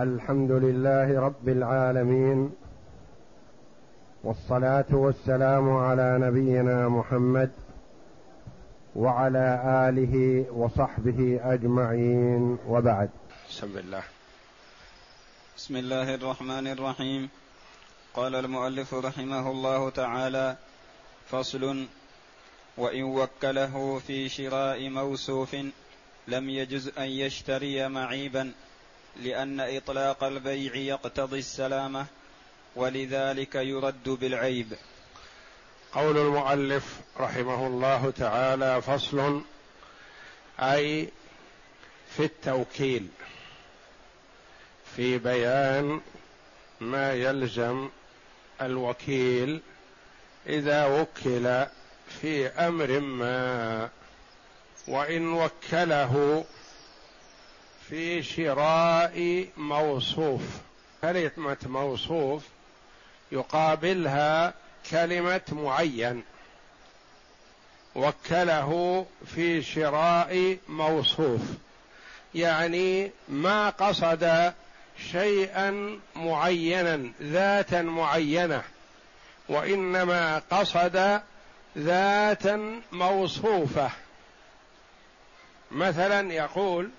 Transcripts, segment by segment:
الحمد لله رب العالمين والصلاة والسلام على نبينا محمد وعلى آله وصحبه أجمعين وبعد. بسم الله. بسم الله الرحمن الرحيم. قال المؤلف رحمه الله تعالى فصل وإن وكله في شراء موصوف لم يجز أن يشتري معيبا. لأن إطلاق البيع يقتضي السلامة ولذلك يرد بالعيب. قول المؤلف رحمه الله تعالى فصل أي في التوكيل في بيان ما يلزم الوكيل إذا وكل في أمر ما وإن وكله في شراء موصوف. كلمة موصوف يقابلها كلمة معين. وكله في شراء موصوف. يعني ما قصد شيئا معينا ذاتا معينة. وإنما قصد ذاتا موصوفة. مثلا يقول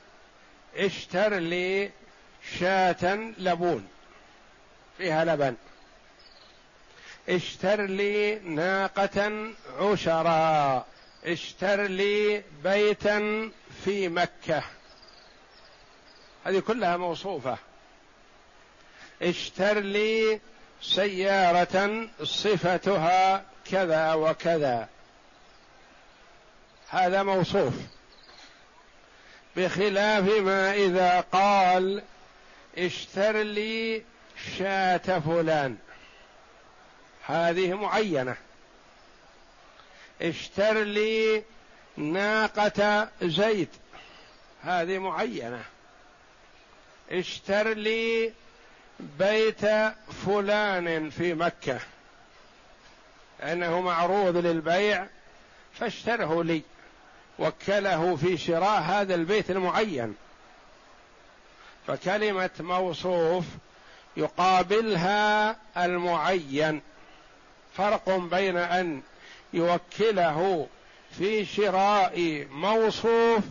اشتر لي شاة لبون. فيها لبن. اشتر لي ناقة عشرا. اشتر لي بيتا في مكة. هذه كلها موصوفة. اشتر لي سيارة صفتها كذا وكذا. هذا موصوف. بخلاف ما إذا قال اشتر لي شاة فلان. هذه معينة. اشتر لي ناقة زيد هذه معينة. اشتر لي بيت فلان في مكة. أنه معروض للبيع فاشتره لي. وكله في شراء هذا البيت المعين. فكلمة موصوف يقابلها المعين. فرق بين أن يوكله في شراء موصوف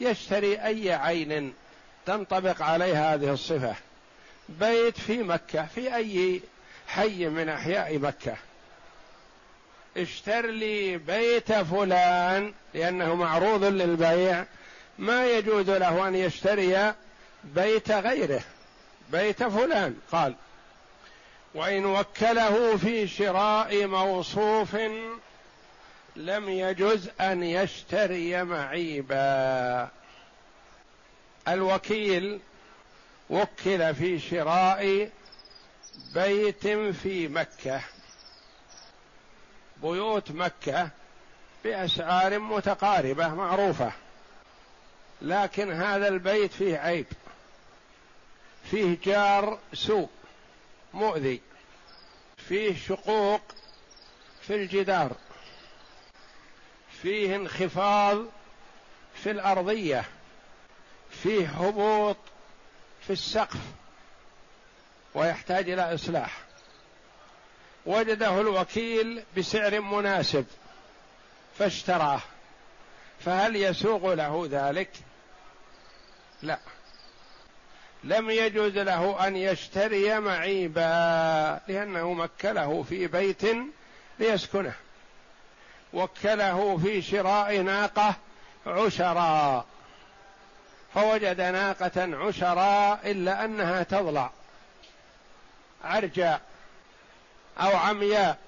يشتري أي عين تنطبق عليه هذه الصفة. بيت في مكة في أي حي من أحياء مكة. اشتر لي بيت فلان لأنه معروض للبيع ما يجوز له أن يشتري بيت غيره بيت فلان. قال وإن وكله في شراء موصوف لم يجز أن يشتري معيبا. الوكيل وكل في شراء بيت في مكة. بيوت مكة بأسعار متقاربة معروفة. لكن هذا البيت فيه عيب. فيه جار سوء مؤذي. فيه شقوق في الجدار. فيه انخفاض في الأرضية. فيه هبوط في السقف. ويحتاج إلى إصلاح. وجده الوكيل بسعر مناسب فاشتراه. فهل يسوغ له ذلك؟ لا. لم يجوز له أن يشتري معيبا لأنه مكله في بيت ليسكنه. وكله في شراء ناقة عشرا. فوجد ناقة عشرا إلا أنها تضلع. عرجاء أو عمياء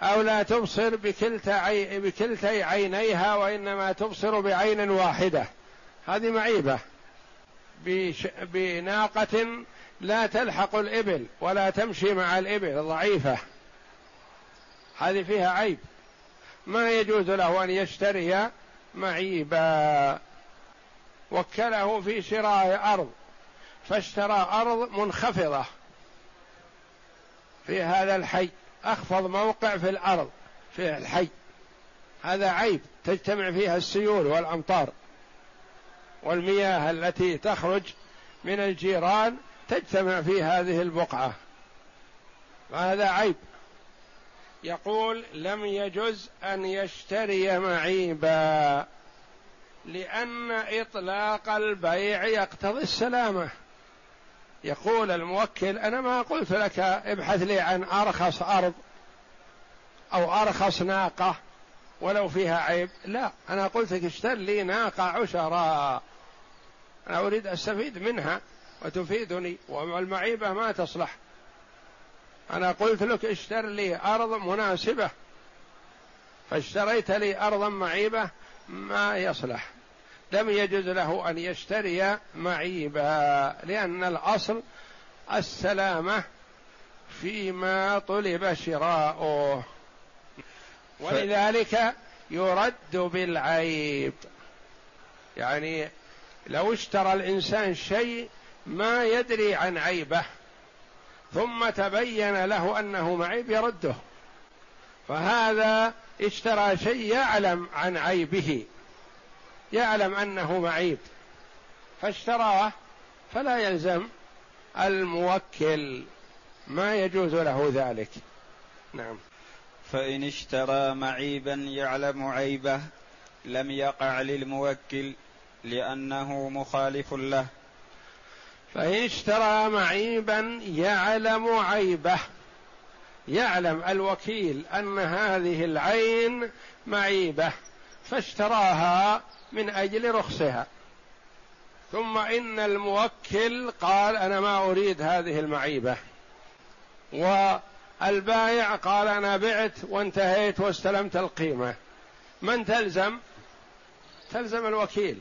أو لا تبصر بكلتا عي... بكلتي عينيها وإنما تبصر بعين واحدة. هذه معيبة. بش... بناقة لا تلحق الإبل ولا تمشي مع الإبل ضعيفة. هذه فيها عيب. ما يجوز له أن يشتري معيبا. وكله في شراء أرض فاشترى أرض منخفضة. في هذا الحي. أخفض موقع في الأرض في الحي. هذا عيب تجتمع فيها السيول والأمطار. والمياه التي تخرج من الجيران تجتمع في هذه البقعة. وهذا عيب. يقول لم يجز أن يشتري معيبا لأن إطلاق البيع يقتضي السلامة. يقول الموكل أنا ما قلت لك ابحث لي عن أرخص أرض أو أرخص ناقة ولو فيها عيب. لا أنا قلت لك اشتر لي ناقة عشراء أنا أريد أستفيد منها وتفيدني والمعيبة ما تصلح. أنا قلت لك اشتر لي أرض مناسبة فاشتريت لي أرضا معيبة ما يصلح. لم يجوز له أن يشتري معيبا لأن الأصل السلامة فيما طلب شراؤه. ولذلك يرد بالعيب. يعني لو اشترى الإنسان شيء ما يدري عن عيبه ثم تبين له أنه معيب يرده. فهذا اشترى شيء يعلم عن عيبه. يعلم أنه معيب. فاشتراه فلا يلزم الموكل ما يجوز له ذلك. نعم. فإن اشترى معيبا يعلم عيبه لم يقع للموكل لأنه مخالف له. فإن اشترى معيبا يعلم عيبه. يعلم الوكيل أن هذه العين معيبة. فاشتراها من أجل رخصها. ثم إن الموكل قال أنا ما أريد هذه المعيبة. و البائع قال أنا بعت وانتهيت واستلمت القيمة. من تلزم؟ تلزم الوكيل.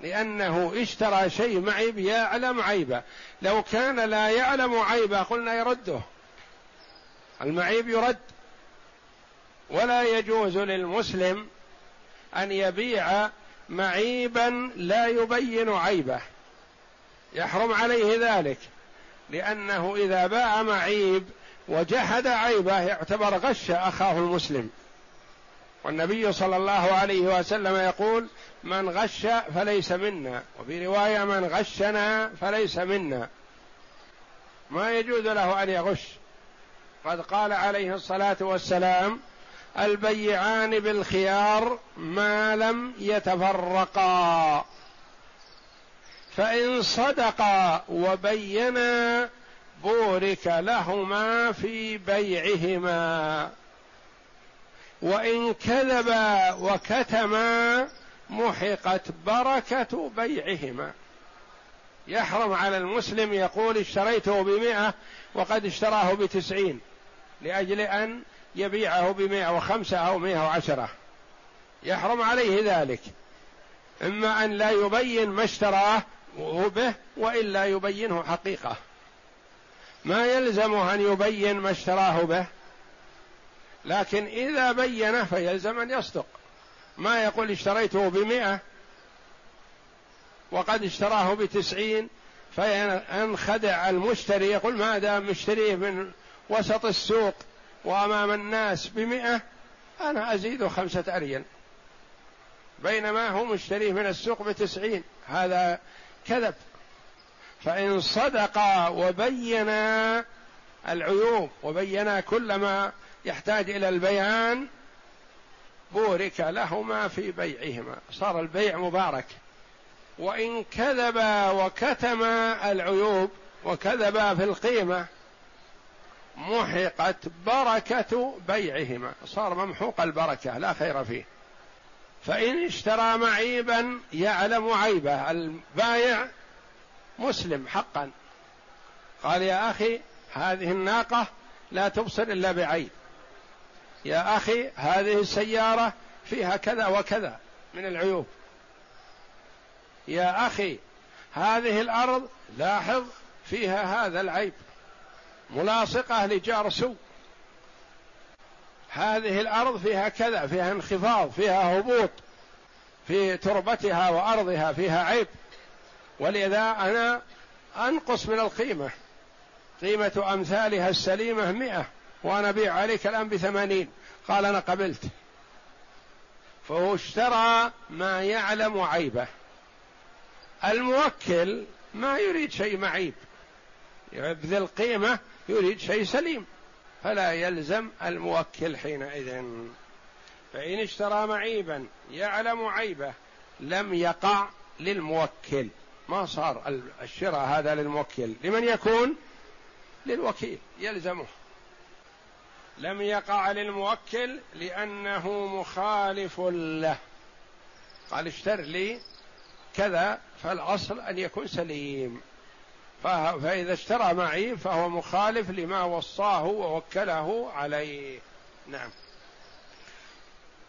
لأنه اشترى شيء معيب يعلم عيبه. لو كان لا يعلم عيبه قلنا يرده. المعيب يرد. ولا يجوز للمسلم أن يبيع معيبا لا يبين عيبه. يحرم عليه ذلك لأنه إذا باع معيب وجحد عيبه يعتبر غش أخاه المسلم. والنبي صلى الله عليه وسلم يقول من غش فليس منا. وفي رواية من غشنا فليس منا. ما يجوز له أن يغش. قد قال عليه الصلاة والسلام البيعان بالخيار ما لم يتفرقا. فإن صدقا وبينا بورك لهما في بيعهما. وإن كذبا وكتما محقت بركة بيعهما. يحرم على المسلم يقول اشتريته بمئة وقد اشتراه بتسعين لأجل أن يبيعه بمئة وخمسة أو مئة وعشرة. يحرم عليه ذلك. إما أن لا يبين ما اشتراه به وإلا يبينه حقيقة. ما يلزمه أن يبين ما اشتراه به. لكن إذا بين فيلزم أن يصدق. ما يقول اشتريته بمئة وقد اشتراه بتسعين فينخدع المشتري يقول ما دام مشتريه من وسط السوق؟ وأمام الناس بمئة أنا أزيد خمسة أريل بينما هو مشتريه من السوق بتسعين هذا كذب. فإن صدقا وبينا العيوب وبينا كل ما يحتاج إلى البيان بورك لهما في بيعهما. صار البيع مبارك. وإن كذبا وكتما العيوب وكذبا في القيمة. محقت بركة بيعهما. صار ممحوق البركة لا خير فيه. فإن اشترى معيبا يعلم عيبه. البايع مسلم حقا. قال يا أخي هذه الناقة لا تبصر إلا بعين يا أخي هذه السيارة فيها كذا وكذا من العيوب. يا أخي هذه الأرض لاحظ فيها هذا العيب. ملاصقة لجار سوء. هذه الأرض فيها كذا فيها انخفاض فيها هبوط في تربتها وأرضها فيها عيب. ولذا أنا أنقص من القيمة. قيمة أمثالها السليمة مئة وأنا أبيع عليك الآن بثمانين. قال أنا قبلت. فهو اشترى ما يعلم عيبه. الموكل ما يريد شيء معيب. يبذل قيمة يريد شيء سليم فلا يلزم الموكل حينئذ. فإن اشترى معيبا يعلم عيبه لم يقع للموكل. ما صار الشراء هذا للموكل؟ لمن يكون؟ للوكيل يلزمه. لم يقع للموكل لأنه مخالف له. قال اشتر لي كذا فالأصل أن يكون سليم. فإذا اشترى معي فهو مخالف لما وصاه ووكله عليه. نعم.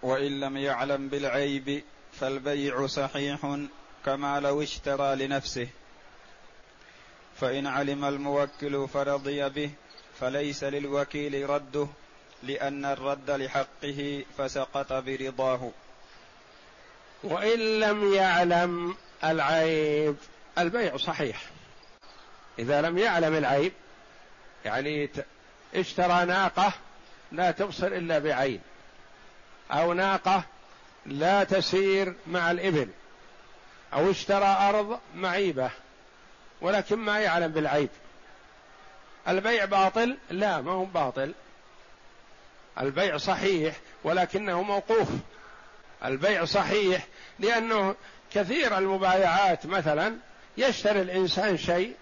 وإن لم يعلم بالعيب فالبيع صحيح كما لو اشترى لنفسه. فإن علم الموكل فرضي به فليس للوكيل رده لأن الرد لحقه فسقط برضاه. وإن لم يعلم العيب البيع صحيح. إذا لم يعلم العيب يعني اشترى ناقة لا تبصر إلا بعين أو ناقة لا تسير مع الإبل أو اشترى أرض معيبة ولكن ما يعلم بالعيب. البيع باطل؟ لا ما هو باطل. البيع صحيح ولكنه موقوف. البيع صحيح لأنه كثير المبايعات مثلا يشتري الإنسان شيء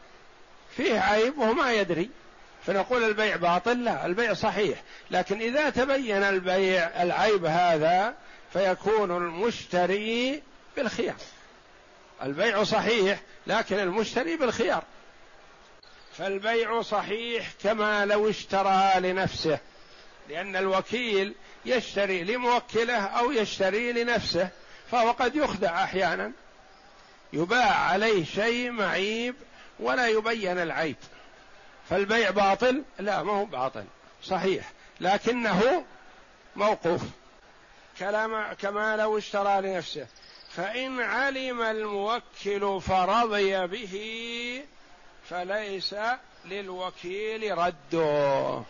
فيه عيب وهو ما يدري. فنقول البيع باطل لا البيع صحيح. لكن إذا تبين البيع العيب هذا فيكون المشتري بالخيار. البيع صحيح لكن المشتري بالخيار. فالبيع صحيح كما لو اشترى لنفسه لأن الوكيل يشتري لموكله أو يشتري لنفسه فهو قد يخدع أحيانا. يباع عليه شيء معيب ولا يبين العيب. فالبيع باطل؟ لا ما هو باطل. صحيح. لكنه موقوف. كما لو اشترى لنفسه. فإن علم الموكل فرضي به فليس للوكيل رده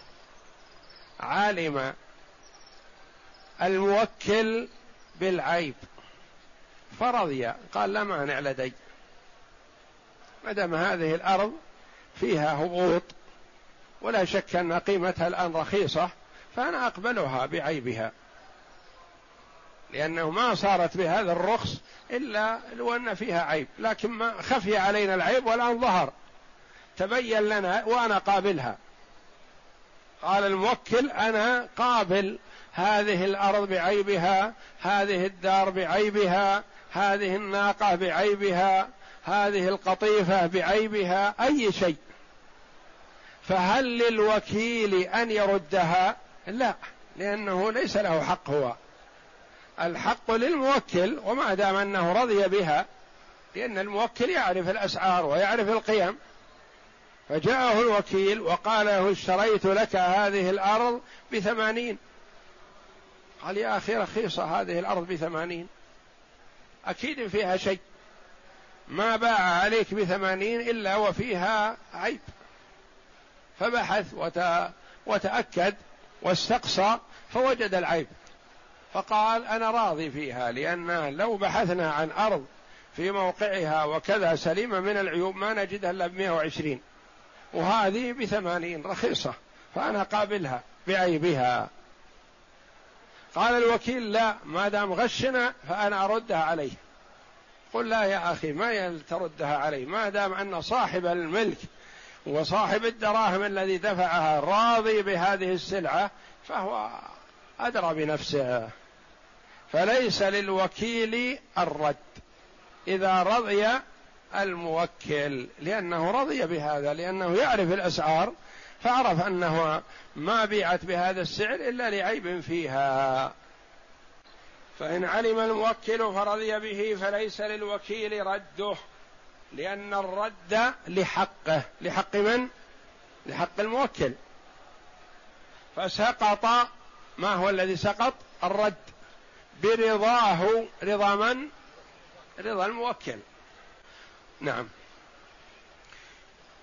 علم الموكل بالعيب. فرضي. قال لا مانع لدي. ما دام هذه الأرض فيها هبوط ولا شك أن قيمتها الآن رخيصة فأنا أقبلها بعيبها. لأنه ما صارت بهذا الرخص إلا لو ان فيها عيب لكن ما خفي علينا العيب والآن ظهر. تبين لنا وأنا قابلها. قال الموكل أنا قابل هذه الأرض بعيبها هذه الدار بعيبها هذه الناقة بعيبها هذه القطيفة بعيبها أي شيء. فهل للوكيل أن يردها؟ لا لأنه ليس له حق هو. الحق للموكل وما دام أنه رضي بها لأن الموكل يعرف الأسعار ويعرف القيم. فجاءه الوكيل وقال له اشتريت لك هذه الأرض بثمانين. قال يا أخي رخيصة هذه الأرض بثمانين. أكيد فيها شيء. ما باع عليك بثمانين إلا وفيها عيب. فبحث وتأكد واستقصى فوجد العيب. فقال أنا راضي فيها لأن لو بحثنا عن أرض في موقعها وكذا سليمة من العيوب ما نجدها إلا بمئة وعشرين. وهذه بثمانين رخيصة فأنا قابلها بعيبها. قال الوكيل لا ما دام غشنا فأنا أردها عليه. قل لا يا أخي ما تردها عليه ما دام أن صاحب الملك وصاحب الدراهم الذي دفعها راضي بهذه السلعة فهو أدرى بنفسه. فليس للوكيل الرد. إذا رضي الموكل لأنه رضي بهذا لأنه يعرف الأسعار فعرف أنه ما بيعت بهذا السعر إلا لعيب فيها. فإن علم الموكل فرضي به فليس للوكيل رده لأن الرد لحقه لحق من؟ لحق الموكل فسقط ما هو الذي سقط؟ الرد برضاه رضا من؟ رضا الموكل نعم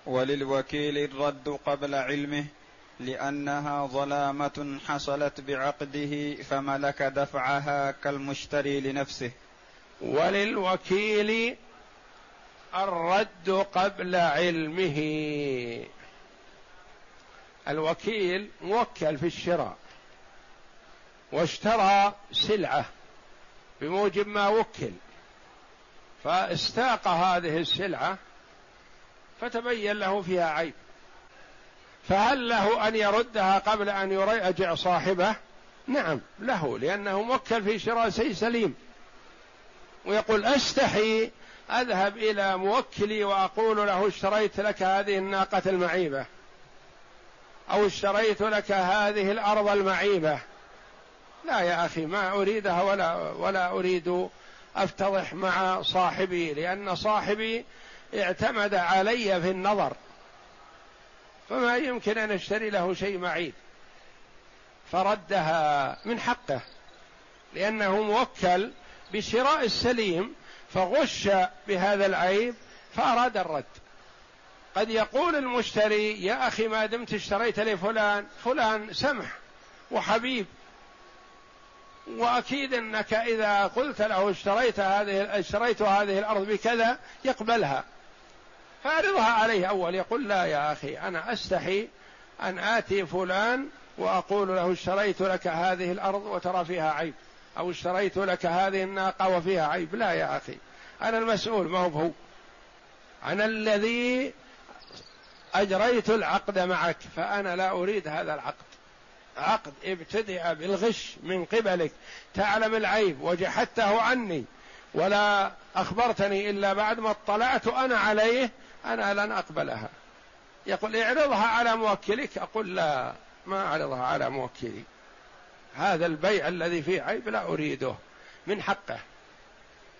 وللوكيل الرد قبل علمه لأنها ظلامة حصلت بعقده فملك دفعها كالمشتري لنفسه. وللوكيل الرد قبل علمه. الوكيل موكل في الشراء واشترى سلعة بموجب ما وكل. فاستاق هذه السلعة فتبين له فيها عيب. فهل له أن يردها قبل أن يراجع صاحبه؟ نعم له لأنه موكل في شراء شيء سليم. ويقول أستحي أذهب إلى موكلي وأقول له اشتريت لك هذه الناقة المعيبة أو اشتريت لك هذه الأرض المعيبة. لا يا أخي ما أريدها ولا ولا أريد أفتضح مع صاحبي لأن صاحبي اعتمد علي في النظر. فما يمكن أن أشتري له شيء معيب. فردها من حقه لأنه موكل بشراء السليم فغش بهذا العيب فأراد الرد. قد يقول المشتري يا أخي ما دمت اشتريت لفلان فلان سمح وحبيب وأكيد أنك إذا قلت له اشتريت هذه اشتريت هذه الأرض بكذا يقبلها. فاعرضها عليه أول يقول لا يا أخي أنا أستحي أن آتي فلان وأقول له اشتريت لك هذه الأرض وترى فيها عيب أو اشتريت لك هذه الناقة وفيها عيب. لا يا أخي أنا المسؤول ما هو أنا الذي أجريت العقد معك فأنا لا أريد هذا العقد. عقد ابتدأ بالغش من قبلك تعلم العيب وجحدته عني ولا أخبرتني إلا بعد ما اطلعت أنا عليه أنا لن أقبلها. يقول اعرضها على موكلك أقول لا ما أعرضها على موكلي هذا البيع الذي فيه عيب لا أريده من حقه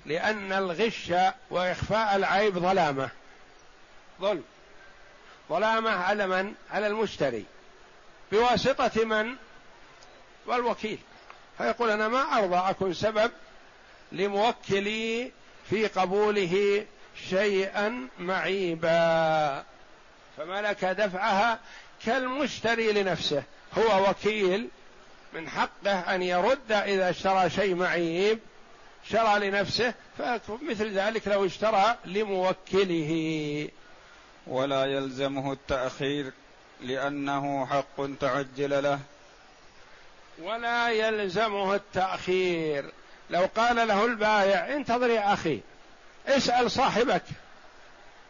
لأن الغش وإخفاء العيب ظلامة. ظلم. ظلامة على من؟ على المشتري. بواسطة من؟ والوكيل. فيقول أنا ما أرضى أكون سبب لموكلي في قبوله شيئا معيبا. فملك دفعها كالمشتري لنفسه. هو وكيل من حقه أن يرد إذا اشترى شيء معيب شرى لنفسه فمثل ذلك لو اشترى لموكله. ولا يلزمه التأخير لأنه حق تعجل له. ولا يلزمه التأخير. لو قال له البائع انتظر يا أخي. اسأل صاحبك.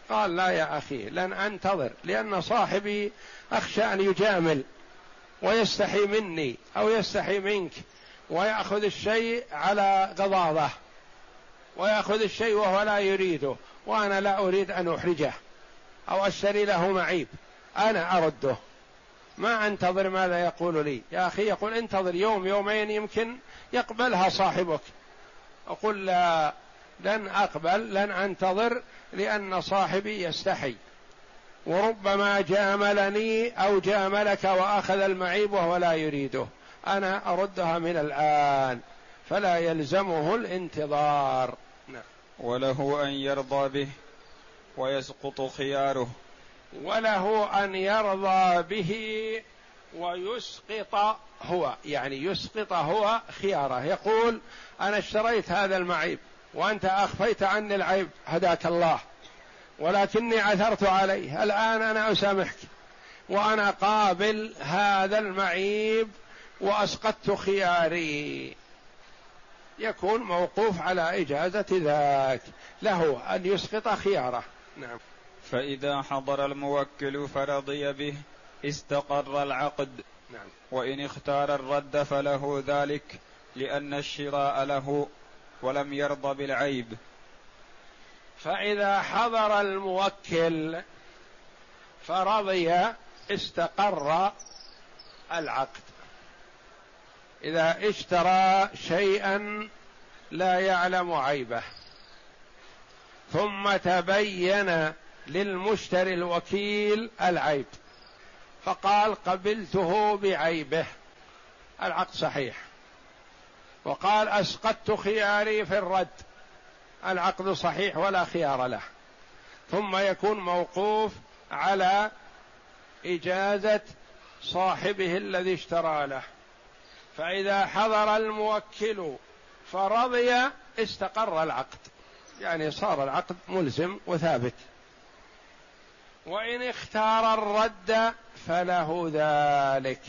قال لا يا أخي لن أنتظر لأن صاحبي أخشى أن يجامل ويستحي مني أو يستحي منك ويأخذ الشيء على غضاضه ويأخذ الشيء وهو لا يريده وأنا لا أريد أن أحرجه أو أشتري له معيب. أنا أرده. ما أنتظر ماذا يقول لي؟ يا أخي يقول انتظر يوم يومين يمكن يقبلها صاحبك. أقول لا لن أقبل لن أنتظر لأن صاحبي يستحي. وربما جاملني أو جاملك وأخذ المعيب وهو لا يريده. أنا أردها من الآن فلا يلزمه الانتظار. نعم. وله أن يرضى به ويسقط خياره. وله أن يرضى به ويسقط هو يعني يسقط هو خياره. يقول أنا اشتريت هذا المعيب. وأنت أخفيت عني العيب هداك الله. ولكني عثرت عليه. الآن أنا أسامحك. وأنا قابل هذا المعيب وأسقطت خياري. يكون موقوف على إجازة ذاك. له أن يسقط خياره. نعم. فإذا حضر الموكل فرضي به استقر العقد. نعم. وإن اختار الرد فله ذلك لأن الشراء له. ولم يرضى بالعيب. فإذا حضر الموكل فرضي استقر العقد. إذا اشترى شيئا لا يعلم عيبه. ثم تبين للمشتري الوكيل العيب. فقال قبلته بعيبه. العقد صحيح. وقال أسقطت خياري في الرد. العقد صحيح ولا خيار له. ثم يكون موقوف على إجازة صاحبه الذي اشترى له. فإذا حضر الموكل فرضي استقر العقد. يعني صار العقد ملزم وثابت. وإن اختار الرد فله ذلك.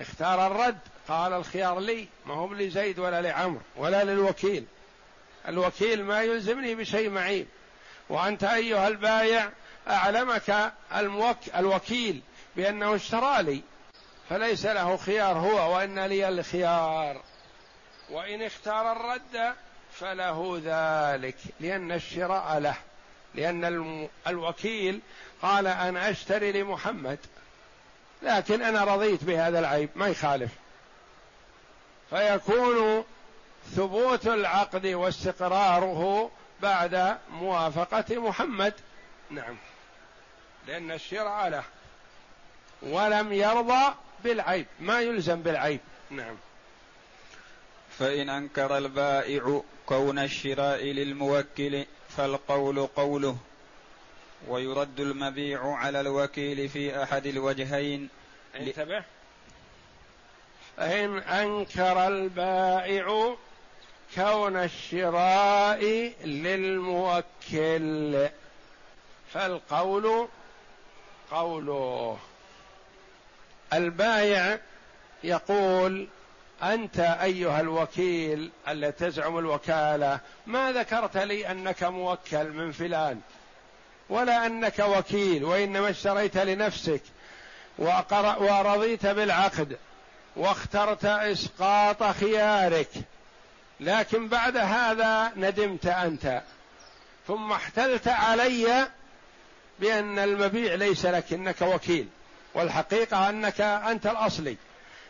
اختار الرد قال الخيار لي ما هو لزيد ولا لعمر ولا للوكيل. الوكيل ما يلزمني بشيء معيب وأنت أيها البايع أعلمك الموك الوكيل بأنه اشترى لي فليس له خيار هو وإن لي الخيار. وإن اختار الرد فله ذلك لأن الشراء له. لأن الوكيل قال أنا أشتري لمحمد لكن أنا رضيت بهذا العيب ما يخالف. فيكون ثبوت العقد واستقراره بعد موافقة محمد. نعم. لأن الشرع له. ولم يرضى بالعيب ما يلزم بالعيب. نعم. فإن أنكر البائع كون الشراء للموكل فالقول قوله. ويرد المبيع على الوكيل في أحد الوجهين انتبه. إن أنكر البائع كون الشراء للموكل فالقول قوله. البايع يقول أنت أيها الوكيل الذي تزعم الوكالة ما ذكرت لي أنك موكل من فلان؟ ولا أنك وكيل وإنما اشتريت لنفسك ورضيت بالعقد واخترت إسقاط خيارك. لكن بعد هذا ندمت أنت. ثم احتلت علي بأن المبيع ليس لك إنك وكيل. والحقيقة أنك أنت الأصلي.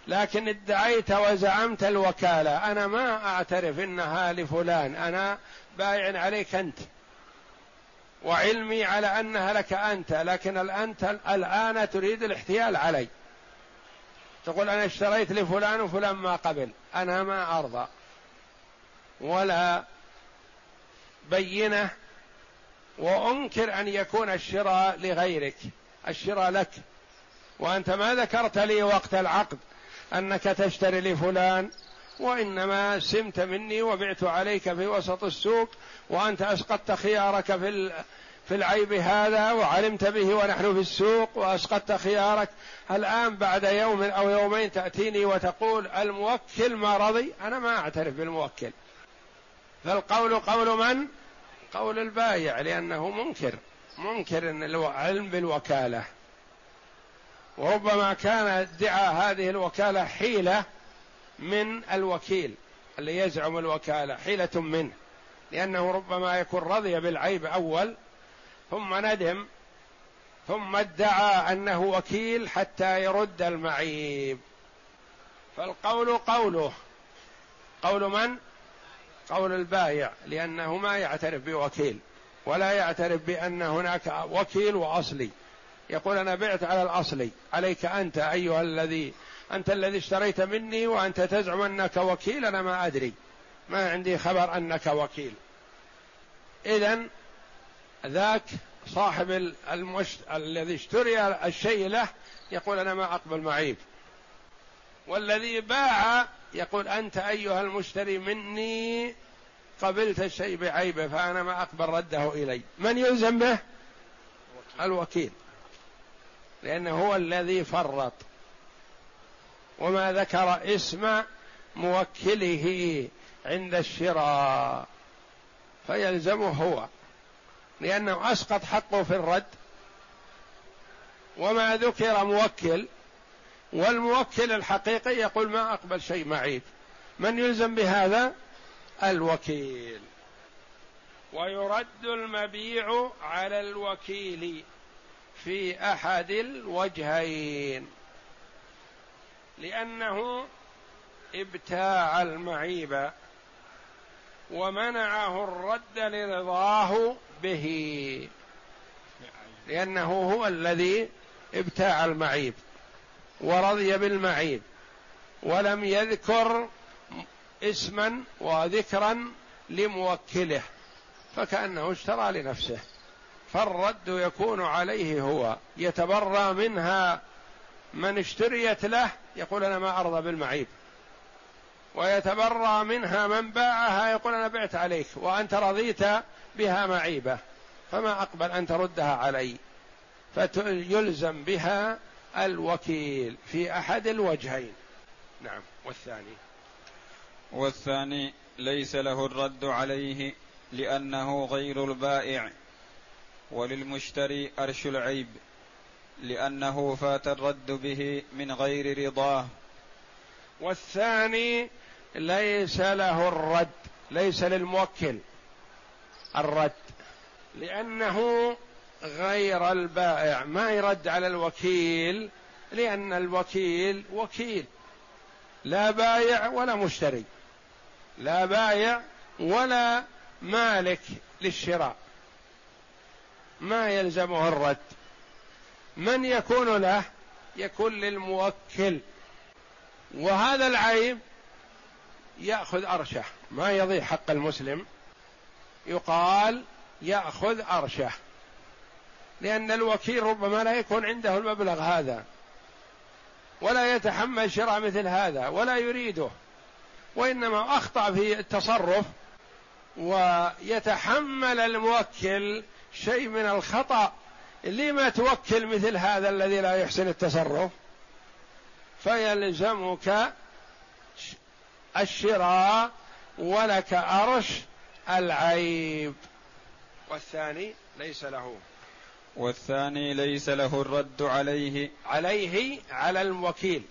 لكن ادعيت وزعمت الوكالة. أنا ما أعترف إنها لفلان. أنا بايع عليك أنت. وعلمي على أنها لك أنت لكن الأنت الآن تريد الاحتيال علي. تقول أنا اشتريت لفلان وفلان ما قبل أنا ما أرضى. ولا بينة وأنكر أن يكون الشراء لغيرك. الشراء لك. وأنت ما ذكرت لي وقت العقد أنك تشتري لفلان وإنما سمت مني وبعت عليك في وسط السوق وأنت أسقطت خيارك في في العيب هذا وعلمت به ونحن في السوق وأسقطت خيارك. الآن بعد يوم أو يومين تأتيني وتقول الموكل ما رضي؟ أنا ما أعترف بالموكل. فالقول قول من؟ قول البايع لأنه منكر. منكر العلم بالوكالة. وربما كان ادعى هذه الوكالة حيلة من الوكيل اللي يزعم الوكالة حيلة منه لأنه ربما يكون رضي بالعيب أول ثم ندم ثم ادعى أنه وكيل حتى يرد المعيب. فالقول قوله. قول من؟ قول البائع لأنه ما يعترف بوكيل ولا يعترف بأن هناك وكيل وأصلي. يقول أنا بعت على الأصلي عليك أنت أيها الذي أنت الذي اشتريت مني وأنت تزعم أنك وكيل أنا ما أدري. ما عندي خبر أنك وكيل. اذا ذاك صاحب المشت... الذي اشتري الشيء له يقول أنا ما أقبل معيب. والذي باع يقول أنت أيها المشتري مني قبلت الشيء بعيبه فأنا ما أقبل رده إلي. من يلزم به؟ الوكيل. لأنه هو الذي فرط. وما ذكر اسم موكله عند الشراء فيلزمه هو لأنه أسقط حقه في الرد. وما ذكر موكل والموكل الحقيقي يقول ما أقبل شيء معيب. من يلزم بهذا؟ الوكيل. ويرد المبيع على الوكيل في أحد الوجهين. لأنه ابتاع المعيب ومنعه الرد لرضاه به لأنه هو الذي ابتاع المعيب ورضي بالمعيب ولم يذكر اسما وذكرا لموكله فكأنه اشترى لنفسه فالرد يكون عليه هو يتبرى منها من اشتريت له يقول أنا ما أرضى بالمعيب. ويتبرى منها من باعها يقول أنا بعت عليك وأنت رضيت بها معيبة. فما أقبل أن تردها علي. فيلزم بها الوكيل في أحد الوجهين. نعم والثاني. والثاني ليس له الرد عليه لأنه غير البائع. وللمشتري أرش العيب. لأنه فات الرد به من غير رضاه. والثاني ليس له الرد ليس للموكل الرد لأنه غير البائع. ما يرد على الوكيل لأن الوكيل وكيل لا بايع ولا مشتري لا بايع ولا مالك للشراء. ما يلزمه الرد. من يكون له؟ يكون للموكل. وهذا العيب يأخذ أرشة. ما يضيع حق المسلم. يقال يأخذ أرشة. لأن الوكيل ربما لا يكون عنده المبلغ هذا. ولا يتحمل شراء مثل هذا ولا يريده. وإنما أخطأ في التصرف ويتحمل الموكل شيء من الخطأ. لما توكل مثل هذا الذي لا يحسن التصرف فيلزمك الشراء ولك أرش العيب. والثاني ليس له. والثاني ليس له الرد عليه. عليه على الوكيل.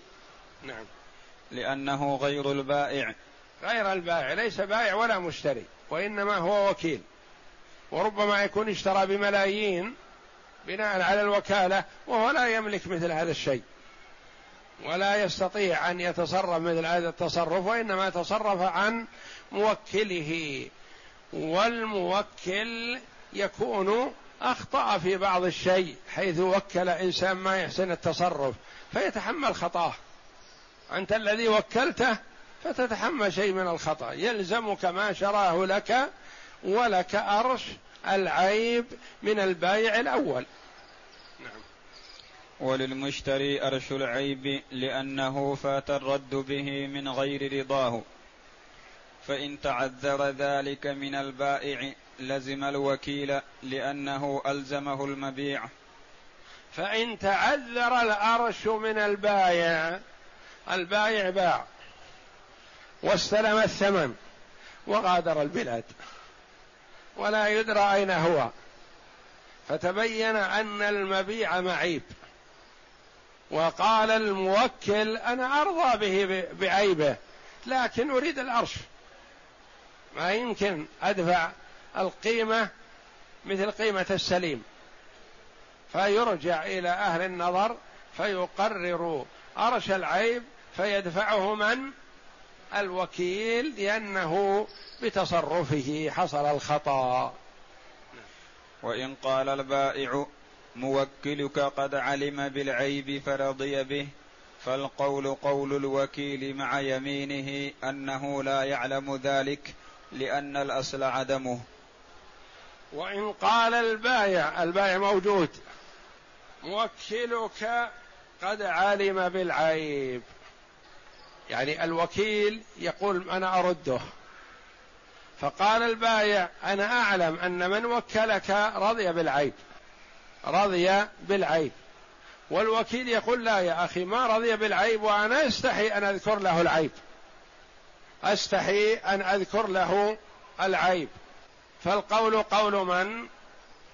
نعم. لأنه غير البائع. غير البائع ليس بائع ولا مشتري وإنما هو وكيل. وربما يكون اشترى بملايين بناء على الوكالة وهو لا يملك مثل هذا الشيء. ولا يستطيع أن يتصرف مثل هذا التصرف وإنما تصرف عن موكله. والموكل يكون أخطأ في بعض الشيء حيث وكل إنسان ما يحسن التصرف فيتحمل خطأه. أنت الذي وكلته فتتحمل شيء من الخطأ. يلزمك ما شراه لك ولك أرش العيب من البايع الأول. وللمشتري أرش العيب لأنه فات الرد به من غير رضاه. فإن تعذر ذلك من البائع لزم الوكيل لأنه ألزمه المبيع. فإن تعذر الأرش من البائع البائع باع. واستلم الثمن وغادر البلاد. ولا يدرى أين هو. فتبين أن المبيع معيب. وقال الموكل أنا أرضى به بعيبه لكن أريد العرش. ما يمكن أدفع القيمة مثل قيمة السليم. فيرجع إلى أهل النظر فيقرر ارش العيب فيدفعه من؟ الوكيل لأنه بتصرفه حصل الخطأ. وإن قال البائع موكلك قد علم بالعيب فرضي به فالقول قول الوكيل مع يمينه أنه لا يعلم ذلك لأن الأصل عدمه. وإن قال البايع البايع موجود موكلك قد علم بالعيب. يعني الوكيل يقول أنا أرده. فقال البايع أنا أعلم أن من وكلك رضي بالعيب رضي بالعيب. والوكيل يقول لا يا أخي ما رضي بالعيب وأنا أستحي أن أذكر له العيب. أستحي أن أذكر له العيب. فالقول قول من؟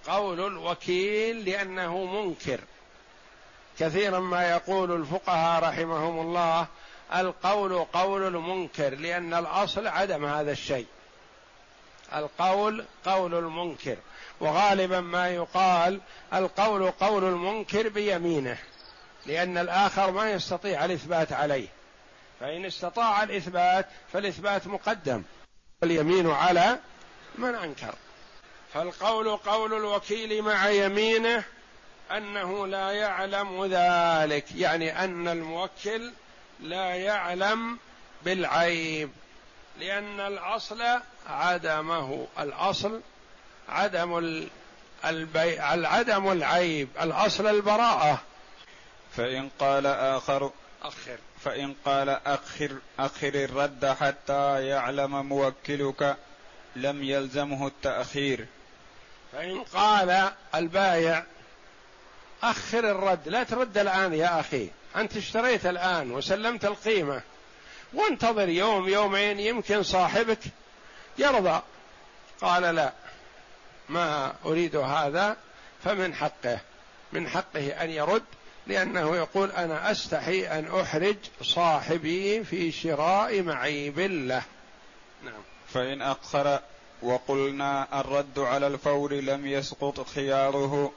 قول الوكيل لأنه منكر. كثيرا ما يقول الفقهاء رحمهم الله القول قول المنكر لأن الأصل عدم هذا الشيء. القول قول المنكر. وغالبا ما يقال القول قول المنكر بيمينه لأن الآخر ما يستطيع الإثبات عليه. فإن استطاع الإثبات فالإثبات مقدم واليمين على من أنكر. فالقول قول الوكيل مع يمينه أنه لا يعلم ذلك يعني أن الموكل لا يعلم بالعيب لأن الأصل عدمه. الأصل عدم البيع عدم العيب الأصل البراءة. فإن قال آخر أخر. فإن قال أخر أخر الرد حتى يعلم موكلك لم يلزمه التأخير. فإن قال البايع أخر الرد. لا ترد الآن يا أخي. أنت اشتريت الآن وسلمت القيمة. وانتظر يوم يومين يمكن صاحبك يرضى. قال لا ما أريد هذا فمن حقه. من حقه أن يرد لأنه يقول أنا أستحي أن أحرج صاحبي في شراء معيب له نعم. فإن أخر وقلنا الرد على الفور لم يسقط خياره.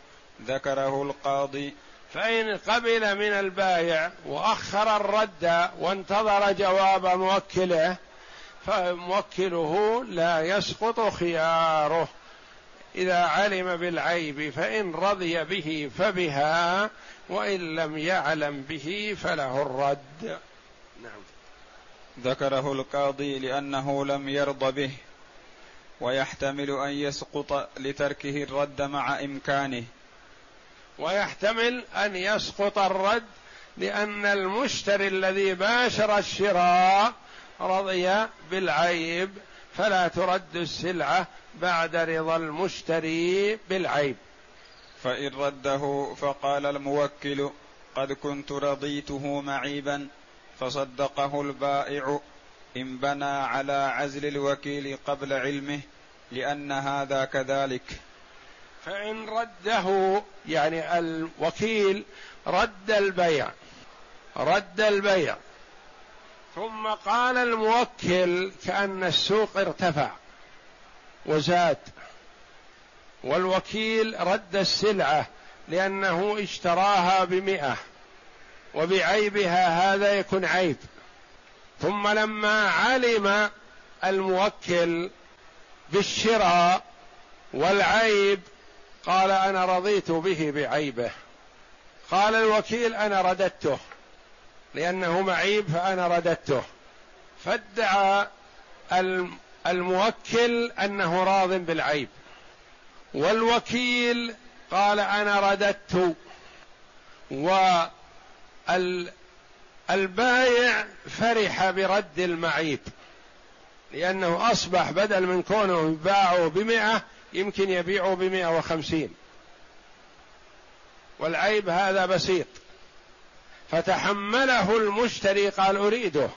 ذكره القاضي. فإن قبل من البايع وأخر الرد وانتظر جواب موكله فموكله لا يسقط خياره. إذا علم بالعيب فإن رضي به فبها وإن لم يعلم به فله الرد. نعم. ذكره القاضي لأنه لم يرض به ويحتمل أن يسقط لتركه الرد مع إمكانه. ويحتمل أن يسقط الرد لأن المشتري الذي باشر الشراء رضي بالعيب فلا ترد السلعة بعد رضا المشتري بالعيب. فإن رده فقال الموكل قد كنت رضيته معيبا فصدقه البائع إن بنى على عزل الوكيل قبل علمه لأن هذا كذلك. فإن رده يعني الوكيل رد البيع رد البيع. ثم قال الموكل كأن السوق ارتفع وزاد والوكيل رد السلعة لأنه اشتراها بمئة وبعيبها هذا يكون عيب. ثم لما علم الموكل بالشراء والعيب قال أنا رضيت به بعيبه. قال الوكيل أنا رددته. لأنه معيب فأنا رددته. فادعى الموكل أنه راض بالعيب. والوكيل قال أنا رددت. والبايع فرح برد المعيب. لأنه أصبح بدل من كونه باعه بمئة يمكن يبيعه بمئة وخمسين. والعيب هذا بسيط. فتحمله المشتري قال أريده.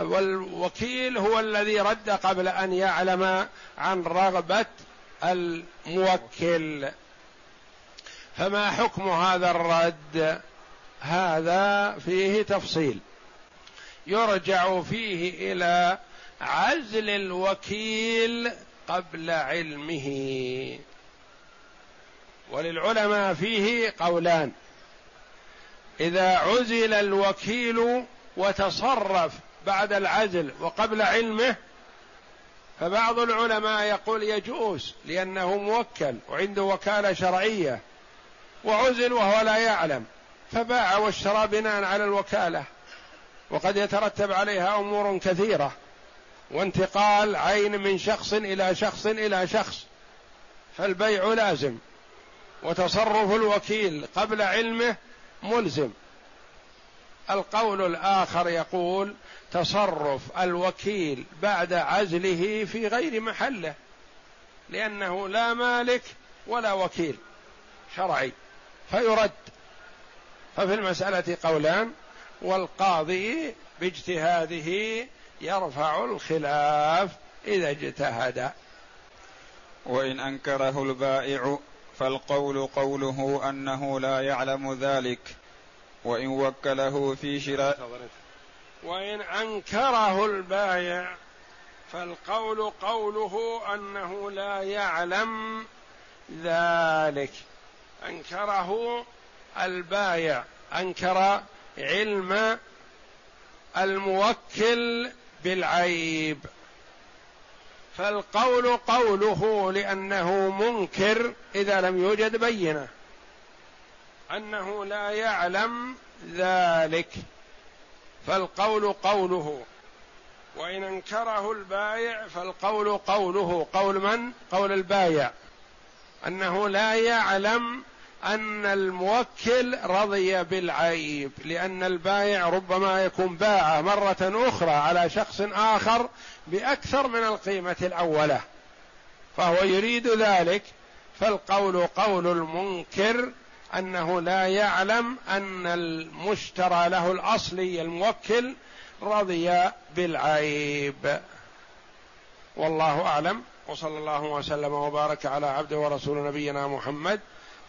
والوكيل هو الذي رد قبل أن يعلم عن رغبة الموكل. فما حكم هذا الرد؟ هذا فيه تفصيل. يرجع فيه إلى عزل الوكيل قبل علمه. وللعلماء فيه قولان. إذا عزل الوكيل وتصرف بعد العزل وقبل علمه فبعض العلماء يقول يجوز لأنه موكل وعنده وكالة شرعية وعزل وهو لا يعلم فباع واشترى بناء على الوكالة وقد يترتب عليها أمور كثيرة. وانتقال عين من شخص إلى شخص إلى شخص فالبيع لازم. وتصرف الوكيل قبل علمه ملزم. القول الآخر يقول تصرف الوكيل بعد عزله في غير محله لأنه لا مالك ولا وكيل شرعي. فيرد. ففي المسألة قولان والقاضي باجتهاده يرفع الخلاف إذا اجتهد. وإن أنكره البائع فالقول قوله أنه لا يعلم ذلك. وإن وكله في شراء وإن أنكره البائع فالقول قوله أنه لا يعلم ذلك. أنكره البايع أنكر علم الموكل بالعيب. فالقول قوله لأنه منكر إذا لم يوجد بينة. أنه لا يعلم ذلك. فالقول قوله. وإن أنكره البايع فالقول قوله. قول من؟ قول البايع. أنه لا يعلم أن الموكل رضي بالعيب لأن البائع ربما يكون باع مرة أخرى على شخص آخر بأكثر من القيمة الاوله فهو يريد ذلك فالقول قول المنكر أنه لا يعلم أن المشترى له الاصلي الموكل رضي بالعيب. والله أعلم وصلى الله وسلم وبارك على عبده ورسول نبينا محمد